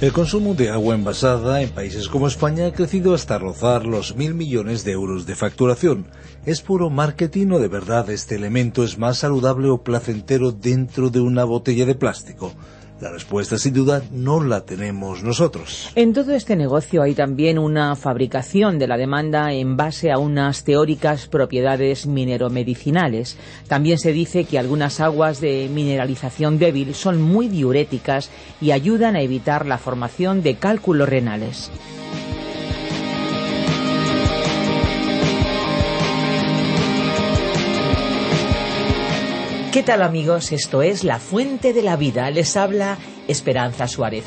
El consumo de agua envasada en países como España ha crecido hasta rozar los mil millones de euros de facturación. ¿Es puro marketing o de verdad este elemento es más saludable o placentero dentro de una botella de plástico? La respuesta, sin duda, no la tenemos nosotros. En todo este negocio hay también una fabricación de la demanda en base a unas teóricas propiedades mineromedicinales. También se dice que algunas aguas de mineralización débil son muy diuréticas y ayudan a evitar la formación de cálculos renales. ¿Qué tal amigos? Esto es La Fuente de la Vida. Les habla Esperanza Suárez.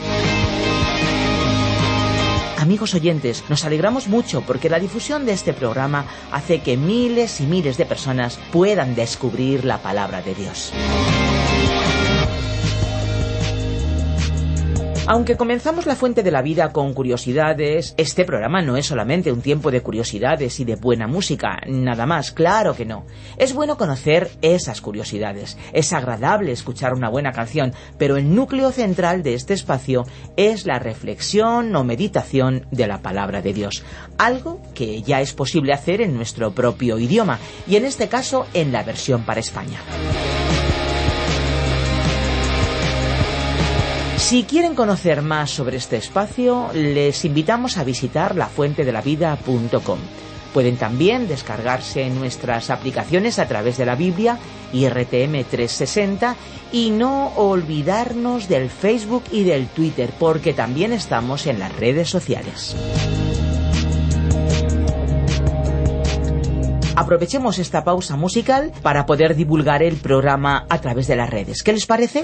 Amigos oyentes, nos alegramos mucho porque la difusión de este programa hace que miles y miles de personas puedan descubrir la palabra de Dios. Aunque comenzamos la fuente de la vida con curiosidades, este programa no es solamente un tiempo de curiosidades y de buena música, nada más, claro que no. Es bueno conocer esas curiosidades, es agradable escuchar una buena canción, pero el núcleo central de este espacio es la reflexión o meditación de la palabra de Dios, algo que ya es posible hacer en nuestro propio idioma, y en este caso en la versión para España. Si quieren conocer más sobre este espacio, les invitamos a visitar lafuentedelavida.com. Pueden también descargarse nuestras aplicaciones a través de la Biblia y RTM 360 y no olvidarnos del Facebook y del Twitter porque también estamos en las redes sociales. Aprovechemos esta pausa musical para poder divulgar el programa a través de las redes. ¿Qué les parece?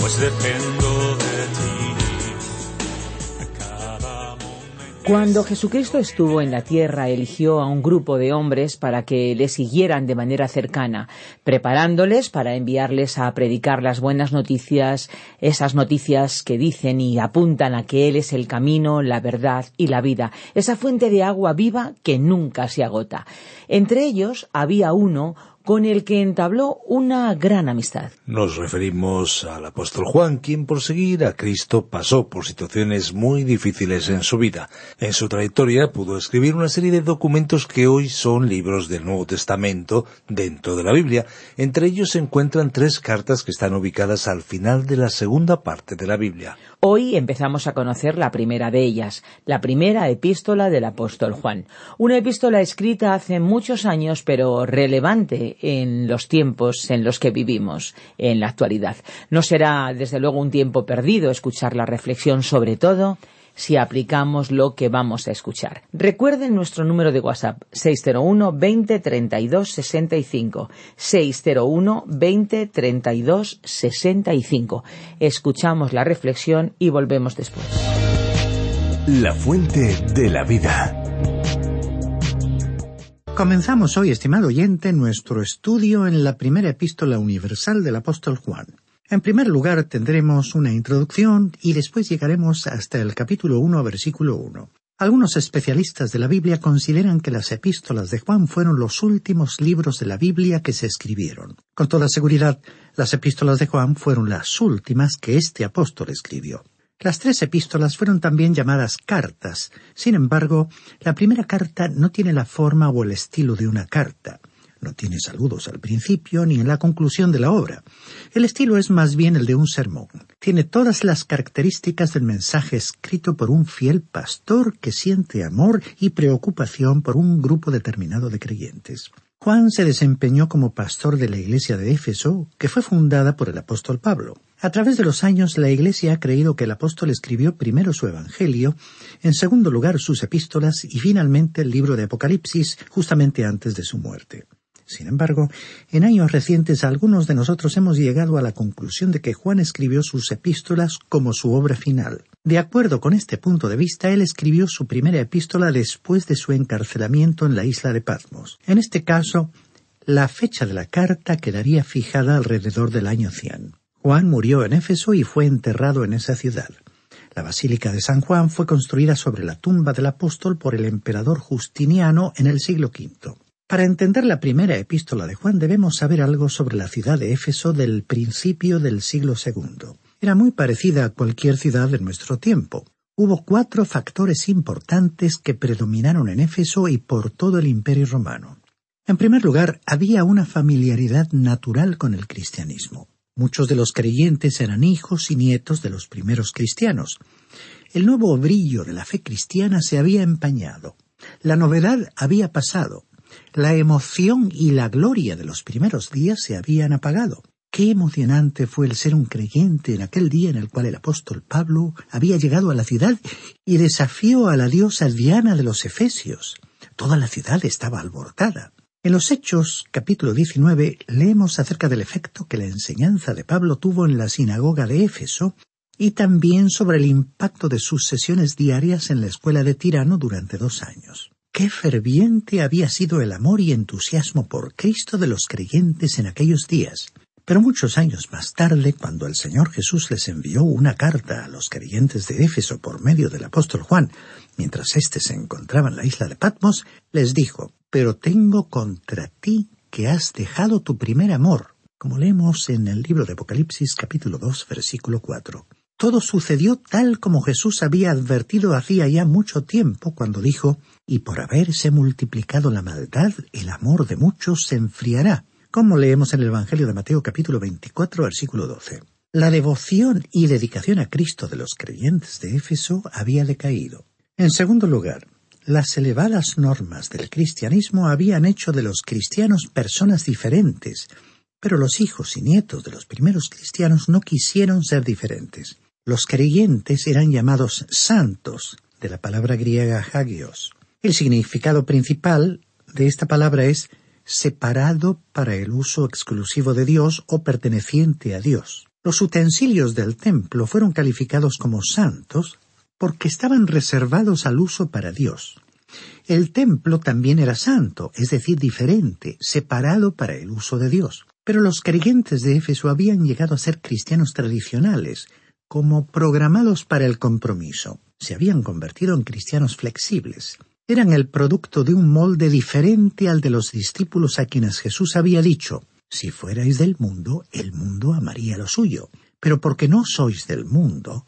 pues dependo de ti. Cuando Jesucristo estuvo en la tierra, eligió a un grupo de hombres para que le siguieran de manera cercana, preparándoles para enviarles a predicar las buenas noticias, esas noticias que dicen y apuntan a que Él es el camino, la verdad y la vida, esa fuente de agua viva que nunca se agota. Entre ellos había uno con el que entabló una gran amistad. Nos referimos al apóstol Juan, quien por seguir a Cristo pasó por situaciones muy difíciles en su vida. En su trayectoria pudo escribir una serie de documentos que hoy son libros del Nuevo Testamento dentro de la Biblia. Entre ellos se encuentran tres cartas que están ubicadas al final de la segunda parte de la Biblia. Hoy empezamos a conocer la primera de ellas, la primera epístola del apóstol Juan. Una epístola escrita hace muchos años, pero relevante en los tiempos en los que vivimos en la actualidad. No será, desde luego, un tiempo perdido escuchar la reflexión sobre todo si aplicamos lo que vamos a escuchar. Recuerden nuestro número de WhatsApp 601 20 32 65 601 20 32 65. Escuchamos la reflexión y volvemos después. La fuente de la vida. Comenzamos hoy, estimado oyente, nuestro estudio en la primera epístola universal del apóstol Juan. En primer lugar tendremos una introducción y después llegaremos hasta el capítulo 1, versículo 1. Algunos especialistas de la Biblia consideran que las epístolas de Juan fueron los últimos libros de la Biblia que se escribieron. Con toda seguridad, las epístolas de Juan fueron las últimas que este apóstol escribió. Las tres epístolas fueron también llamadas cartas. Sin embargo, la primera carta no tiene la forma o el estilo de una carta. No tiene saludos al principio ni en la conclusión de la obra. El estilo es más bien el de un sermón. Tiene todas las características del mensaje escrito por un fiel pastor que siente amor y preocupación por un grupo determinado de creyentes. Juan se desempeñó como pastor de la iglesia de Éfeso, que fue fundada por el apóstol Pablo. A través de los años la iglesia ha creído que el apóstol escribió primero su Evangelio, en segundo lugar sus epístolas y finalmente el libro de Apocalipsis justamente antes de su muerte. Sin embargo, en años recientes algunos de nosotros hemos llegado a la conclusión de que Juan escribió sus epístolas como su obra final. De acuerdo con este punto de vista, él escribió su primera epístola después de su encarcelamiento en la isla de Patmos. En este caso, la fecha de la carta quedaría fijada alrededor del año 100. Juan murió en Éfeso y fue enterrado en esa ciudad. La Basílica de San Juan fue construida sobre la tumba del apóstol por el emperador Justiniano en el siglo V. Para entender la primera epístola de Juan debemos saber algo sobre la ciudad de Éfeso del principio del siglo II. Era muy parecida a cualquier ciudad de nuestro tiempo. Hubo cuatro factores importantes que predominaron en Éfeso y por todo el imperio romano. En primer lugar, había una familiaridad natural con el cristianismo. Muchos de los creyentes eran hijos y nietos de los primeros cristianos. El nuevo brillo de la fe cristiana se había empañado. La novedad había pasado. La emoción y la gloria de los primeros días se habían apagado. Qué emocionante fue el ser un creyente en aquel día en el cual el apóstol Pablo había llegado a la ciudad y desafió a la diosa Diana de los Efesios. Toda la ciudad estaba alborotada. En los Hechos, capítulo 19, leemos acerca del efecto que la enseñanza de Pablo tuvo en la sinagoga de Éfeso y también sobre el impacto de sus sesiones diarias en la escuela de Tirano durante dos años. Qué ferviente había sido el amor y entusiasmo por Cristo de los creyentes en aquellos días. Pero muchos años más tarde, cuando el Señor Jesús les envió una carta a los creyentes de Éfeso por medio del apóstol Juan, mientras éste se encontraba en la isla de Patmos, les dijo, Pero tengo contra ti que has dejado tu primer amor, como leemos en el libro de Apocalipsis capítulo 2 versículo 4. Todo sucedió tal como Jesús había advertido hacía ya mucho tiempo cuando dijo, y por haberse multiplicado la maldad, el amor de muchos se enfriará, como leemos en el Evangelio de Mateo capítulo 24 versículo 12. La devoción y dedicación a Cristo de los creyentes de Éfeso había decaído. En segundo lugar, las elevadas normas del cristianismo habían hecho de los cristianos personas diferentes, pero los hijos y nietos de los primeros cristianos no quisieron ser diferentes. Los creyentes eran llamados santos, de la palabra griega hagios. El significado principal de esta palabra es separado para el uso exclusivo de Dios o perteneciente a Dios. Los utensilios del templo fueron calificados como santos porque estaban reservados al uso para Dios. El templo también era santo, es decir, diferente, separado para el uso de Dios. Pero los creyentes de Éfeso habían llegado a ser cristianos tradicionales, como programados para el compromiso. Se habían convertido en cristianos flexibles. Eran el producto de un molde diferente al de los discípulos a quienes Jesús había dicho, si fuerais del mundo, el mundo amaría lo suyo. Pero porque no sois del mundo,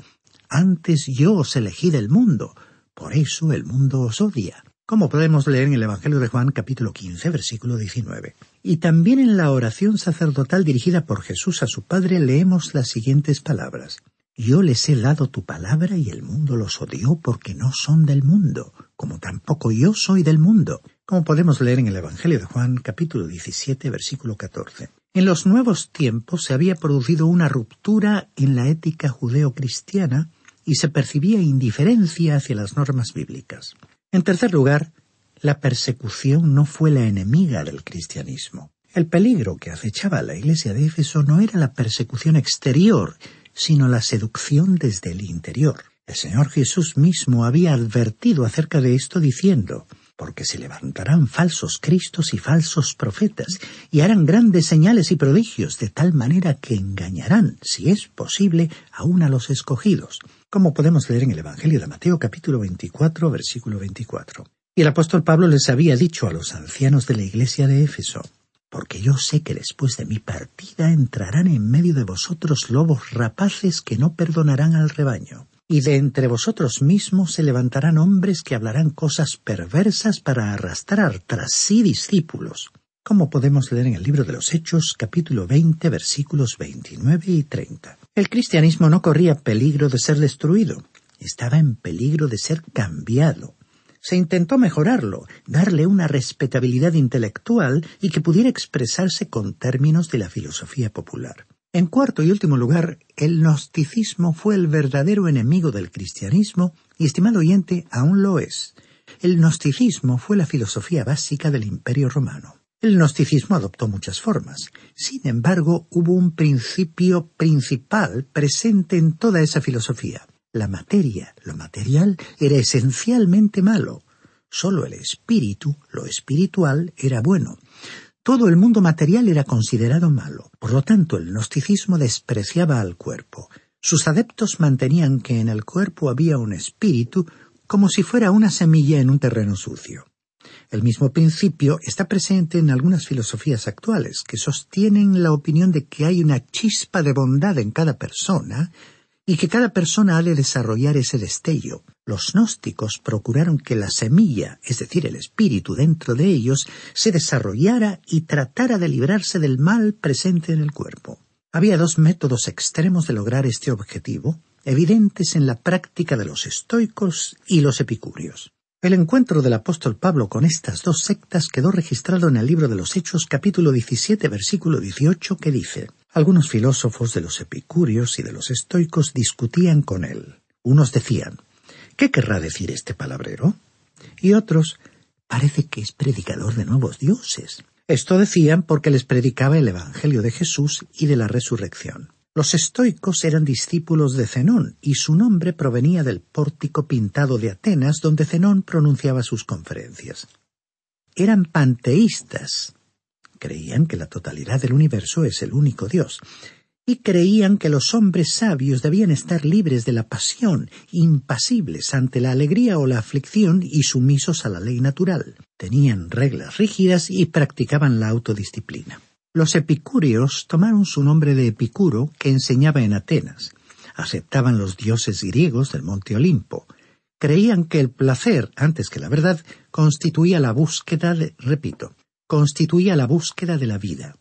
antes yo os elegí del mundo, por eso el mundo os odia. Como podemos leer en el Evangelio de Juan capítulo 15 versículo 19. Y también en la oración sacerdotal dirigida por Jesús a su Padre leemos las siguientes palabras. Yo les he dado tu palabra y el mundo los odió porque no son del mundo, como tampoco yo soy del mundo, como podemos leer en el Evangelio de Juan capítulo 17 versículo 14. En los nuevos tiempos se había producido una ruptura en la ética judeo-cristiana y se percibía indiferencia hacia las normas bíblicas. En tercer lugar, la persecución no fue la enemiga del cristianismo. El peligro que acechaba a la iglesia de Éfeso no era la persecución exterior, sino la seducción desde el interior. El Señor Jesús mismo había advertido acerca de esto diciendo, porque se levantarán falsos cristos y falsos profetas, y harán grandes señales y prodigios, de tal manera que engañarán, si es posible, aún a los escogidos. Como podemos leer en el Evangelio de Mateo capítulo 24, versículo 24. Y el apóstol Pablo les había dicho a los ancianos de la iglesia de Éfeso, porque yo sé que después de mi partida entrarán en medio de vosotros lobos rapaces que no perdonarán al rebaño. Y de entre vosotros mismos se levantarán hombres que hablarán cosas perversas para arrastrar tras sí discípulos, como podemos leer en el libro de los Hechos, capítulo 20, versículos 29 y 30. El cristianismo no corría peligro de ser destruido, estaba en peligro de ser cambiado. Se intentó mejorarlo, darle una respetabilidad intelectual y que pudiera expresarse con términos de la filosofía popular. En cuarto y último lugar, el gnosticismo fue el verdadero enemigo del cristianismo y, estimado oyente, aún lo es. El gnosticismo fue la filosofía básica del Imperio romano. El gnosticismo adoptó muchas formas. Sin embargo, hubo un principio principal presente en toda esa filosofía. La materia, lo material, era esencialmente malo. Solo el espíritu, lo espiritual, era bueno. Todo el mundo material era considerado malo. Por lo tanto, el gnosticismo despreciaba al cuerpo. Sus adeptos mantenían que en el cuerpo había un espíritu como si fuera una semilla en un terreno sucio. El mismo principio está presente en algunas filosofías actuales, que sostienen la opinión de que hay una chispa de bondad en cada persona y que cada persona ha de desarrollar ese destello. Los gnósticos procuraron que la semilla, es decir, el espíritu dentro de ellos, se desarrollara y tratara de librarse del mal presente en el cuerpo. Había dos métodos extremos de lograr este objetivo, evidentes en la práctica de los estoicos y los epicúreos. El encuentro del apóstol Pablo con estas dos sectas quedó registrado en el libro de los Hechos capítulo 17 versículo 18 que dice Algunos filósofos de los epicúreos y de los estoicos discutían con él. Unos decían ¿Qué querrá decir este palabrero? Y otros parece que es predicador de nuevos dioses. Esto decían porque les predicaba el Evangelio de Jesús y de la resurrección. Los estoicos eran discípulos de Zenón, y su nombre provenía del pórtico pintado de Atenas donde Zenón pronunciaba sus conferencias. Eran panteístas. Creían que la totalidad del universo es el único Dios, y creían que los hombres sabios debían estar libres de la pasión, impasibles ante la alegría o la aflicción y sumisos a la ley natural. Tenían reglas rígidas y practicaban la autodisciplina. Los epicúreos tomaron su nombre de Epicuro, que enseñaba en Atenas. Aceptaban los dioses griegos del monte Olimpo. Creían que el placer, antes que la verdad, constituía la búsqueda de, repito, constituía la búsqueda de la vida.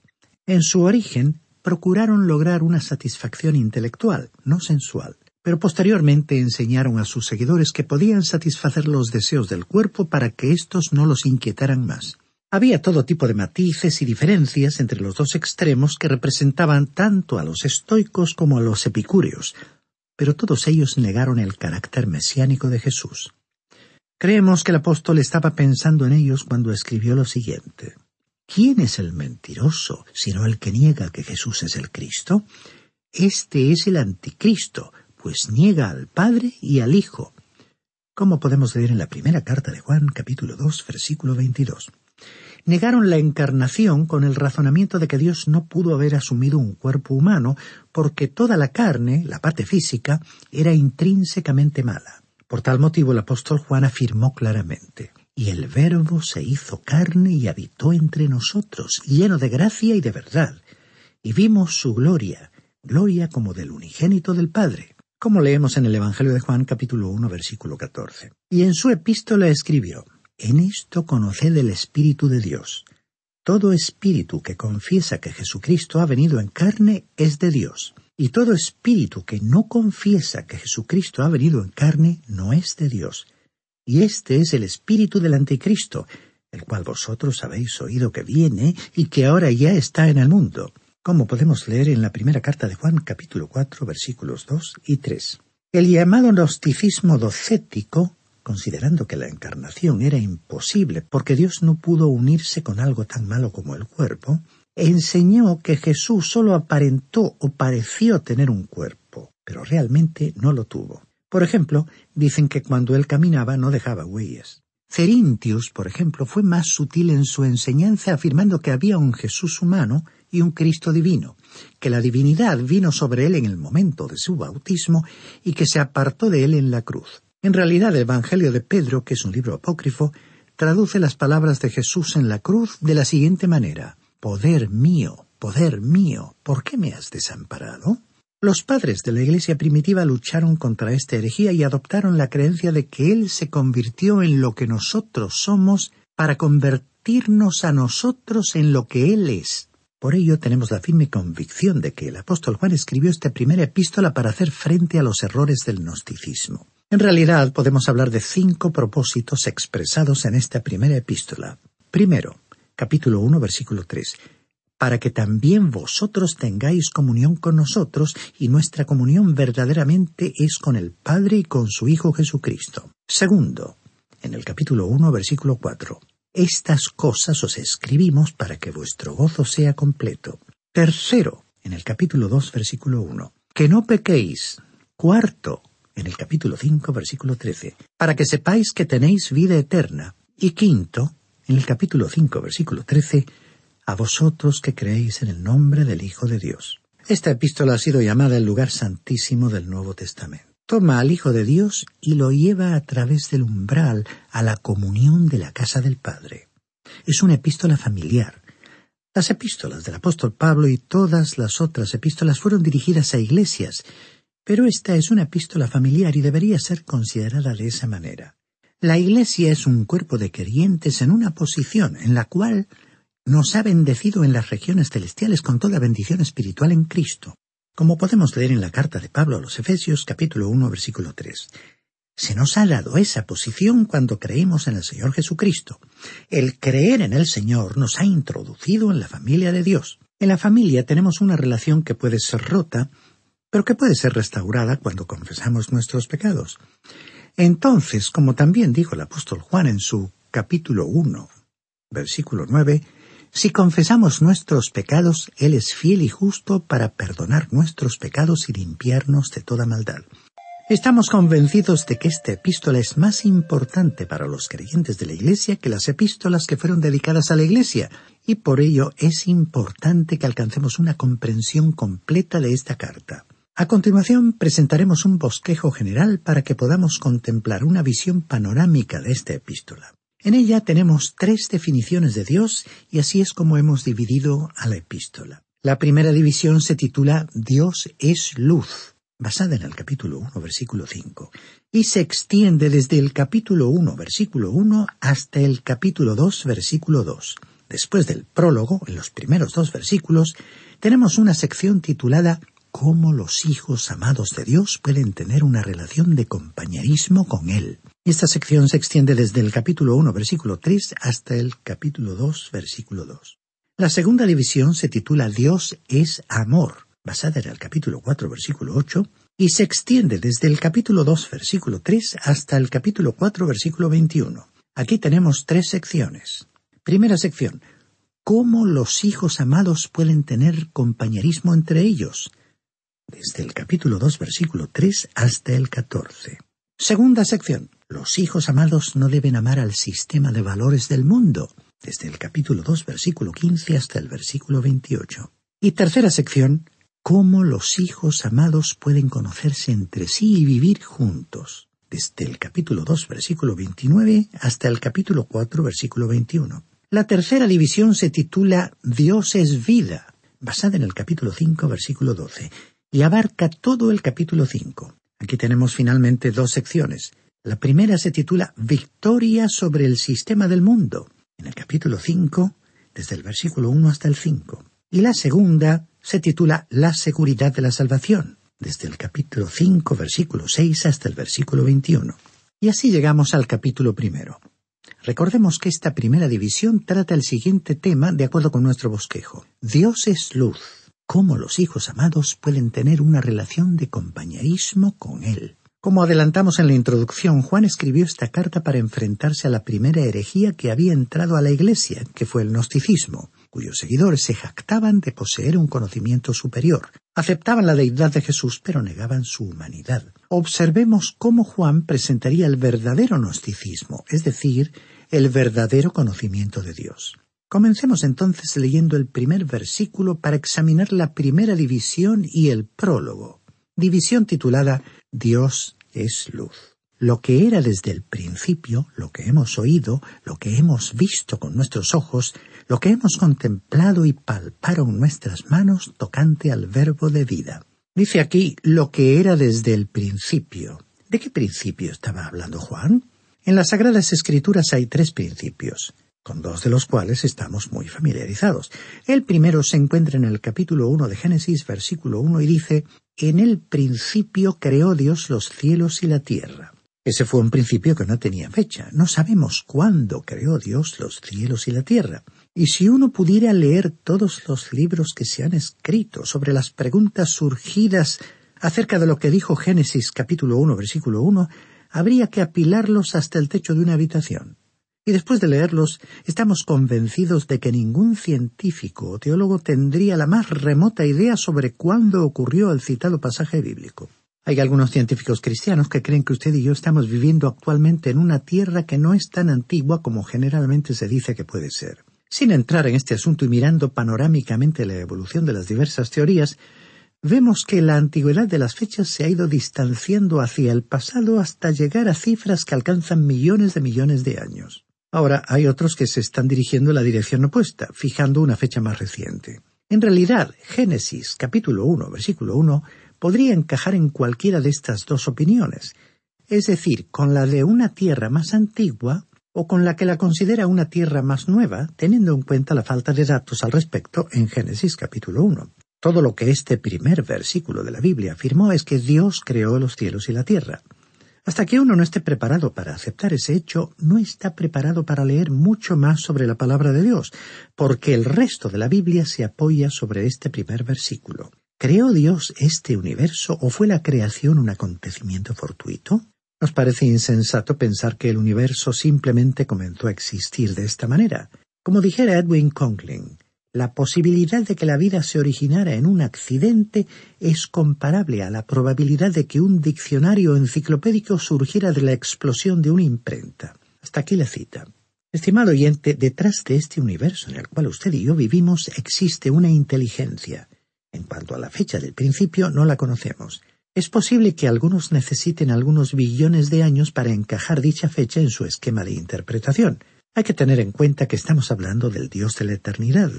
En su origen, procuraron lograr una satisfacción intelectual, no sensual, pero posteriormente enseñaron a sus seguidores que podían satisfacer los deseos del cuerpo para que éstos no los inquietaran más. Había todo tipo de matices y diferencias entre los dos extremos que representaban tanto a los estoicos como a los epicúreos, pero todos ellos negaron el carácter mesiánico de Jesús. Creemos que el apóstol estaba pensando en ellos cuando escribió lo siguiente. ¿Quién es el mentiroso sino el que niega que Jesús es el Cristo? Este es el anticristo, pues niega al Padre y al Hijo. Como podemos leer en la primera carta de Juan, capítulo 2, versículo 22 negaron la encarnación con el razonamiento de que Dios no pudo haber asumido un cuerpo humano porque toda la carne, la parte física, era intrínsecamente mala. Por tal motivo el apóstol Juan afirmó claramente, y el Verbo se hizo carne y habitó entre nosotros, lleno de gracia y de verdad, y vimos su gloria, gloria como del unigénito del Padre, como leemos en el Evangelio de Juan capítulo 1 versículo 14. Y en su epístola escribió, en esto conoced el Espíritu de Dios. Todo espíritu que confiesa que Jesucristo ha venido en carne es de Dios, y todo espíritu que no confiesa que Jesucristo ha venido en carne no es de Dios. Y este es el espíritu del anticristo, el cual vosotros habéis oído que viene y que ahora ya está en el mundo, como podemos leer en la primera carta de Juan capítulo 4 versículos 2 y 3. El llamado gnosticismo docético considerando que la encarnación era imposible porque Dios no pudo unirse con algo tan malo como el cuerpo, enseñó que Jesús solo aparentó o pareció tener un cuerpo, pero realmente no lo tuvo. Por ejemplo, dicen que cuando él caminaba no dejaba huellas. Cerintius, por ejemplo, fue más sutil en su enseñanza afirmando que había un Jesús humano y un Cristo divino, que la divinidad vino sobre él en el momento de su bautismo y que se apartó de él en la cruz. En realidad, el Evangelio de Pedro, que es un libro apócrifo, traduce las palabras de Jesús en la cruz de la siguiente manera Poder mío, poder mío, ¿por qué me has desamparado? Los padres de la Iglesia primitiva lucharon contra esta herejía y adoptaron la creencia de que Él se convirtió en lo que nosotros somos para convertirnos a nosotros en lo que Él es. Por ello tenemos la firme convicción de que el apóstol Juan escribió esta primera epístola para hacer frente a los errores del gnosticismo. En realidad podemos hablar de cinco propósitos expresados en esta primera epístola. Primero, capítulo 1, versículo 3 para que también vosotros tengáis comunión con nosotros, y nuestra comunión verdaderamente es con el Padre y con su Hijo Jesucristo. Segundo, en el capítulo 1, versículo 4, estas cosas os escribimos para que vuestro gozo sea completo. Tercero, en el capítulo 2, versículo 1, que no pequéis. Cuarto, en el capítulo 5, versículo 13, para que sepáis que tenéis vida eterna. Y quinto, en el capítulo 5, versículo 13, a vosotros que creéis en el nombre del Hijo de Dios. Esta epístola ha sido llamada el lugar santísimo del Nuevo Testamento. Toma al Hijo de Dios y lo lleva a través del umbral a la comunión de la casa del Padre. Es una epístola familiar. Las epístolas del apóstol Pablo y todas las otras epístolas fueron dirigidas a iglesias, pero esta es una epístola familiar y debería ser considerada de esa manera. La iglesia es un cuerpo de creyentes en una posición en la cual nos ha bendecido en las regiones celestiales con toda bendición espiritual en Cristo, como podemos leer en la carta de Pablo a los Efesios capítulo 1 versículo 3. Se nos ha dado esa posición cuando creímos en el Señor Jesucristo. El creer en el Señor nos ha introducido en la familia de Dios. En la familia tenemos una relación que puede ser rota, pero que puede ser restaurada cuando confesamos nuestros pecados. Entonces, como también dijo el apóstol Juan en su capítulo 1, versículo 9, si confesamos nuestros pecados, Él es fiel y justo para perdonar nuestros pecados y limpiarnos de toda maldad. Estamos convencidos de que esta epístola es más importante para los creyentes de la Iglesia que las epístolas que fueron dedicadas a la Iglesia, y por ello es importante que alcancemos una comprensión completa de esta carta. A continuación presentaremos un bosquejo general para que podamos contemplar una visión panorámica de esta epístola. En ella tenemos tres definiciones de Dios y así es como hemos dividido a la epístola. La primera división se titula Dios es luz, basada en el capítulo 1, versículo 5, y se extiende desde el capítulo 1, versículo 1 hasta el capítulo 2, versículo 2. Después del prólogo, en los primeros dos versículos, tenemos una sección titulada Cómo los hijos amados de Dios pueden tener una relación de compañerismo con Él. Esta sección se extiende desde el capítulo 1, versículo 3, hasta el capítulo 2, versículo 2. La segunda división se titula Dios es amor, basada en el capítulo 4, versículo 8, y se extiende desde el capítulo 2, versículo 3, hasta el capítulo 4, versículo 21. Aquí tenemos tres secciones. Primera sección. ¿Cómo los hijos amados pueden tener compañerismo entre ellos? Desde el capítulo 2, versículo 3 hasta el 14. Segunda sección. Los hijos amados no deben amar al sistema de valores del mundo, desde el capítulo 2, versículo 15 hasta el versículo 28. Y tercera sección, cómo los hijos amados pueden conocerse entre sí y vivir juntos, desde el capítulo 2, versículo 29 hasta el capítulo 4, versículo 21. La tercera división se titula Dios es vida, basada en el capítulo 5, versículo 12, y abarca todo el capítulo 5. Aquí tenemos finalmente dos secciones. La primera se titula Victoria sobre el sistema del mundo, en el capítulo 5, desde el versículo 1 hasta el 5. Y la segunda se titula La seguridad de la salvación, desde el capítulo 5, versículo 6 hasta el versículo 21. Y así llegamos al capítulo primero. Recordemos que esta primera división trata el siguiente tema de acuerdo con nuestro bosquejo. Dios es luz. ¿Cómo los hijos amados pueden tener una relación de compañerismo con Él? Como adelantamos en la introducción, Juan escribió esta carta para enfrentarse a la primera herejía que había entrado a la Iglesia, que fue el gnosticismo, cuyos seguidores se jactaban de poseer un conocimiento superior, aceptaban la deidad de Jesús pero negaban su humanidad. observemos cómo Juan presentaría el verdadero gnosticismo, es decir, el verdadero conocimiento de Dios. Comencemos entonces leyendo el primer versículo para examinar la primera división y el prólogo. División titulada Dios es luz. Lo que era desde el principio, lo que hemos oído, lo que hemos visto con nuestros ojos, lo que hemos contemplado y palparon nuestras manos tocante al verbo de vida. Dice aquí lo que era desde el principio. ¿De qué principio estaba hablando Juan? En las Sagradas Escrituras hay tres principios, con dos de los cuales estamos muy familiarizados. El primero se encuentra en el capítulo 1 de Génesis, versículo 1, y dice, En el principio creó Dios los cielos y la tierra. Ese fue un principio que no tenía fecha. No sabemos cuándo creó Dios los cielos y la tierra. Y si uno pudiera leer todos los libros que se han escrito sobre las preguntas surgidas acerca de lo que dijo Génesis capítulo 1 versículo 1, habría que apilarlos hasta el techo de una habitación. Y después de leerlos, estamos convencidos de que ningún científico o teólogo tendría la más remota idea sobre cuándo ocurrió el citado pasaje bíblico. Hay algunos científicos cristianos que creen que usted y yo estamos viviendo actualmente en una tierra que no es tan antigua como generalmente se dice que puede ser. Sin entrar en este asunto y mirando panorámicamente la evolución de las diversas teorías, vemos que la antigüedad de las fechas se ha ido distanciando hacia el pasado hasta llegar a cifras que alcanzan millones de millones de años. Ahora hay otros que se están dirigiendo en la dirección opuesta, fijando una fecha más reciente. En realidad, Génesis capítulo 1, versículo 1, podría encajar en cualquiera de estas dos opiniones, es decir, con la de una tierra más antigua o con la que la considera una tierra más nueva, teniendo en cuenta la falta de datos al respecto en Génesis capítulo 1. Todo lo que este primer versículo de la Biblia afirmó es que Dios creó los cielos y la tierra. Hasta que uno no esté preparado para aceptar ese hecho, no está preparado para leer mucho más sobre la palabra de Dios, porque el resto de la Biblia se apoya sobre este primer versículo. ¿Creó Dios este universo o fue la creación un acontecimiento fortuito? Nos parece insensato pensar que el universo simplemente comenzó a existir de esta manera. Como dijera Edwin Conklin, la posibilidad de que la vida se originara en un accidente es comparable a la probabilidad de que un diccionario enciclopédico surgiera de la explosión de una imprenta. Hasta aquí la cita. Estimado oyente, detrás de este universo en el cual usted y yo vivimos existe una inteligencia. En cuanto a la fecha del principio, no la conocemos. Es posible que algunos necesiten algunos billones de años para encajar dicha fecha en su esquema de interpretación. Hay que tener en cuenta que estamos hablando del Dios de la eternidad.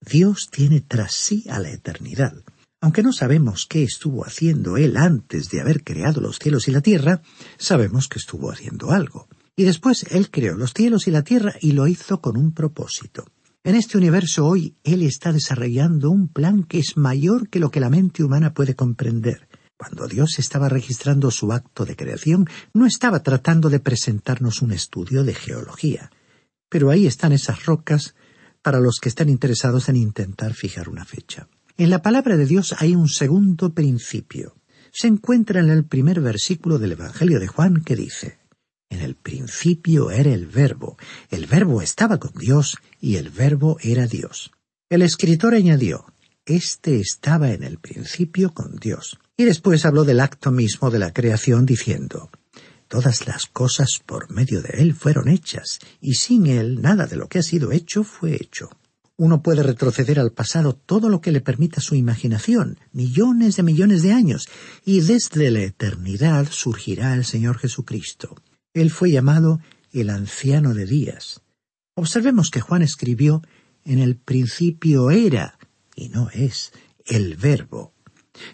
Dios tiene tras sí a la eternidad. Aunque no sabemos qué estuvo haciendo Él antes de haber creado los cielos y la tierra, sabemos que estuvo haciendo algo. Y después Él creó los cielos y la tierra y lo hizo con un propósito. En este universo hoy Él está desarrollando un plan que es mayor que lo que la mente humana puede comprender. Cuando Dios estaba registrando su acto de creación, no estaba tratando de presentarnos un estudio de geología. Pero ahí están esas rocas para los que están interesados en intentar fijar una fecha. En la palabra de Dios hay un segundo principio. Se encuentra en el primer versículo del Evangelio de Juan que dice en el principio era el verbo, el verbo estaba con Dios y el verbo era Dios. El escritor añadió, Este estaba en el principio con Dios. Y después habló del acto mismo de la creación diciendo, Todas las cosas por medio de Él fueron hechas, y sin Él nada de lo que ha sido hecho fue hecho. Uno puede retroceder al pasado todo lo que le permita su imaginación, millones de millones de años, y desde la eternidad surgirá el Señor Jesucristo. Él fue llamado el anciano de días. Observemos que Juan escribió en el principio era, y no es, el verbo.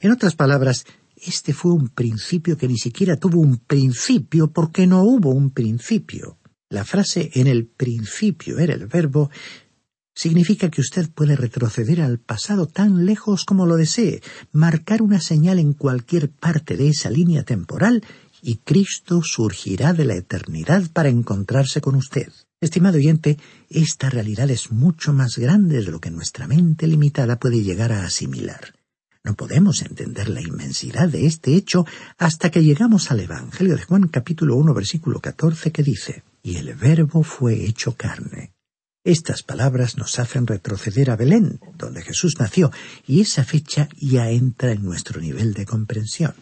En otras palabras, este fue un principio que ni siquiera tuvo un principio porque no hubo un principio. La frase en el principio era el verbo significa que usted puede retroceder al pasado tan lejos como lo desee, marcar una señal en cualquier parte de esa línea temporal y Cristo surgirá de la eternidad para encontrarse con usted. Estimado oyente, esta realidad es mucho más grande de lo que nuestra mente limitada puede llegar a asimilar. No podemos entender la inmensidad de este hecho hasta que llegamos al Evangelio de Juan capítulo 1 versículo 14 que dice, y el verbo fue hecho carne. Estas palabras nos hacen retroceder a Belén, donde Jesús nació, y esa fecha ya entra en nuestro nivel de comprensión.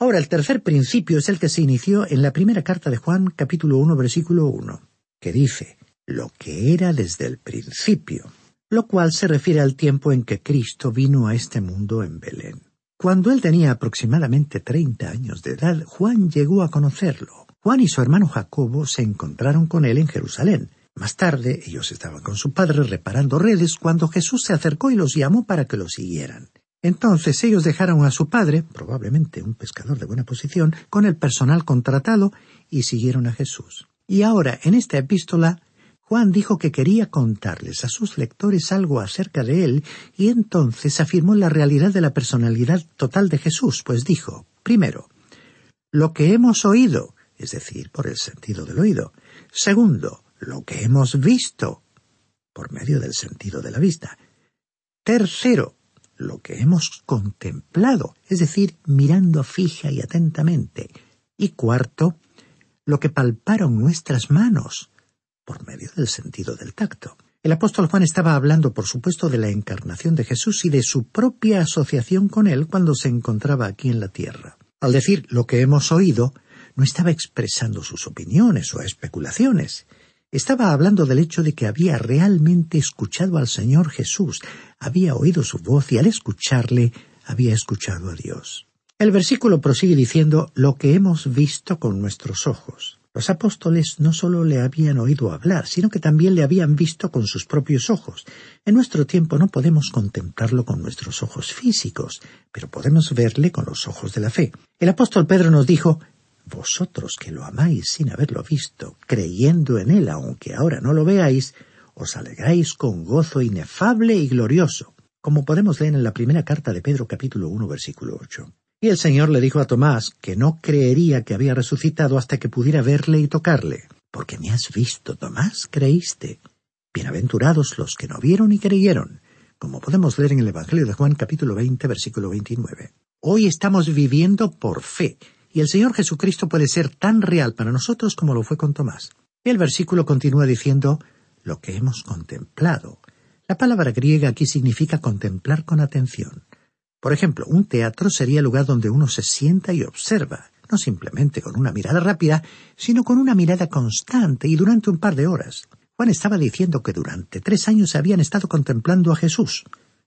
Ahora, el tercer principio es el que se inició en la primera carta de Juan, capítulo 1, versículo 1, que dice, lo que era desde el principio, lo cual se refiere al tiempo en que Cristo vino a este mundo en Belén. Cuando él tenía aproximadamente treinta años de edad, Juan llegó a conocerlo. Juan y su hermano Jacobo se encontraron con él en Jerusalén. Más tarde, ellos estaban con su padre reparando redes cuando Jesús se acercó y los llamó para que lo siguieran. Entonces ellos dejaron a su padre, probablemente un pescador de buena posición, con el personal contratado y siguieron a Jesús. Y ahora, en esta epístola, Juan dijo que quería contarles a sus lectores algo acerca de él y entonces afirmó la realidad de la personalidad total de Jesús, pues dijo, primero, lo que hemos oído, es decir, por el sentido del oído. Segundo, lo que hemos visto, por medio del sentido de la vista. Tercero, lo que hemos contemplado, es decir, mirando fija y atentamente. Y cuarto, lo que palparon nuestras manos, por medio del sentido del tacto. El apóstol Juan estaba hablando, por supuesto, de la encarnación de Jesús y de su propia asociación con él cuando se encontraba aquí en la tierra. Al decir lo que hemos oído, no estaba expresando sus opiniones o especulaciones, estaba hablando del hecho de que había realmente escuchado al Señor Jesús, había oído su voz y al escucharle había escuchado a Dios. El versículo prosigue diciendo lo que hemos visto con nuestros ojos. Los apóstoles no solo le habían oído hablar, sino que también le habían visto con sus propios ojos. En nuestro tiempo no podemos contemplarlo con nuestros ojos físicos, pero podemos verle con los ojos de la fe. El apóstol Pedro nos dijo vosotros que lo amáis sin haberlo visto, creyendo en él aunque ahora no lo veáis, os alegráis con gozo inefable y glorioso, como podemos leer en la primera carta de Pedro capítulo 1 versículo 8. Y el Señor le dijo a Tomás que no creería que había resucitado hasta que pudiera verle y tocarle. Porque me has visto, Tomás, creíste. Bienaventurados los que no vieron y creyeron, como podemos leer en el Evangelio de Juan capítulo 20 versículo 29. Hoy estamos viviendo por fe, y el Señor Jesucristo puede ser tan real para nosotros como lo fue con Tomás. El versículo continúa diciendo lo que hemos contemplado. La palabra griega aquí significa contemplar con atención. Por ejemplo, un teatro sería el lugar donde uno se sienta y observa, no simplemente con una mirada rápida, sino con una mirada constante y durante un par de horas. Juan estaba diciendo que durante tres años habían estado contemplando a Jesús.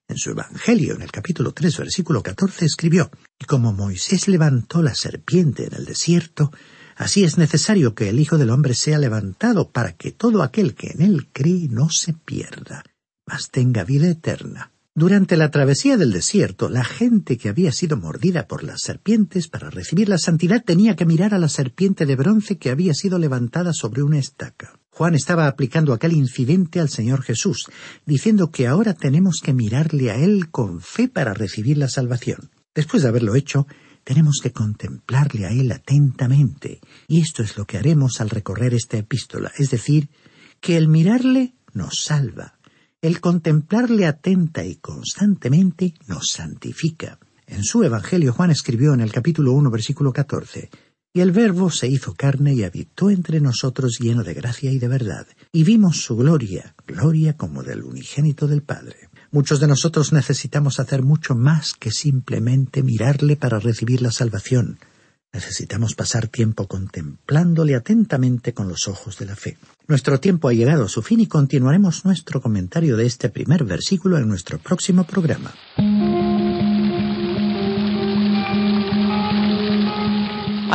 En su Evangelio, en el capítulo 3, versículo 14, escribió, Y como Moisés levantó la serpiente en el desierto, así es necesario que el Hijo del Hombre sea levantado para que todo aquel que en él cree no se pierda, mas tenga vida eterna. Durante la travesía del desierto, la gente que había sido mordida por las serpientes para recibir la santidad tenía que mirar a la serpiente de bronce que había sido levantada sobre una estaca. Juan estaba aplicando aquel incidente al Señor Jesús, diciendo que ahora tenemos que mirarle a Él con fe para recibir la salvación. Después de haberlo hecho, tenemos que contemplarle a Él atentamente, y esto es lo que haremos al recorrer esta epístola, es decir, que el mirarle nos salva, el contemplarle atenta y constantemente nos santifica. En su Evangelio Juan escribió en el capítulo 1 versículo 14, y el Verbo se hizo carne y habitó entre nosotros lleno de gracia y de verdad, y vimos su gloria, gloria como del unigénito del Padre. Muchos de nosotros necesitamos hacer mucho más que simplemente mirarle para recibir la salvación. Necesitamos pasar tiempo contemplándole atentamente con los ojos de la fe. Nuestro tiempo ha llegado a su fin y continuaremos nuestro comentario de este primer versículo en nuestro próximo programa.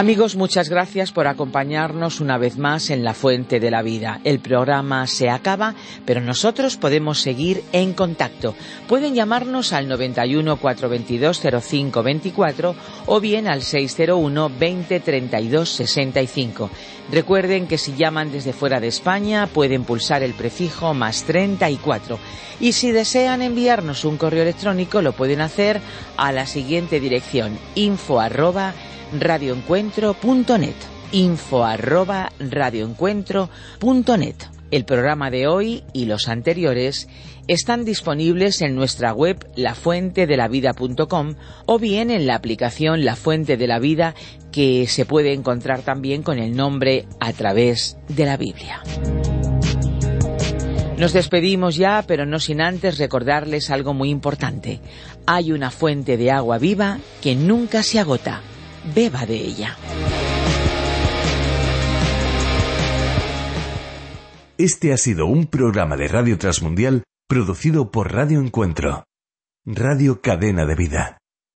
Amigos, muchas gracias por acompañarnos una vez más en La Fuente de la Vida. El programa se acaba, pero nosotros podemos seguir en contacto. Pueden llamarnos al 91 422 0524 o bien al 601 20 32 65. Recuerden que si llaman desde fuera de España pueden pulsar el prefijo más 34. Y si desean enviarnos un correo electrónico lo pueden hacer a la siguiente dirección info arroba radioencuentro.net. Info arroba radioencuentro.net. El programa de hoy y los anteriores están disponibles en nuestra web lafuentedelavida.com o bien en la aplicación La Fuente de la Vida que se puede encontrar también con el nombre a través de la Biblia. Nos despedimos ya, pero no sin antes recordarles algo muy importante. Hay una fuente de agua viva que nunca se agota beba de ella. Este ha sido un programa de Radio Transmundial producido por Radio Encuentro, Radio Cadena de Vida.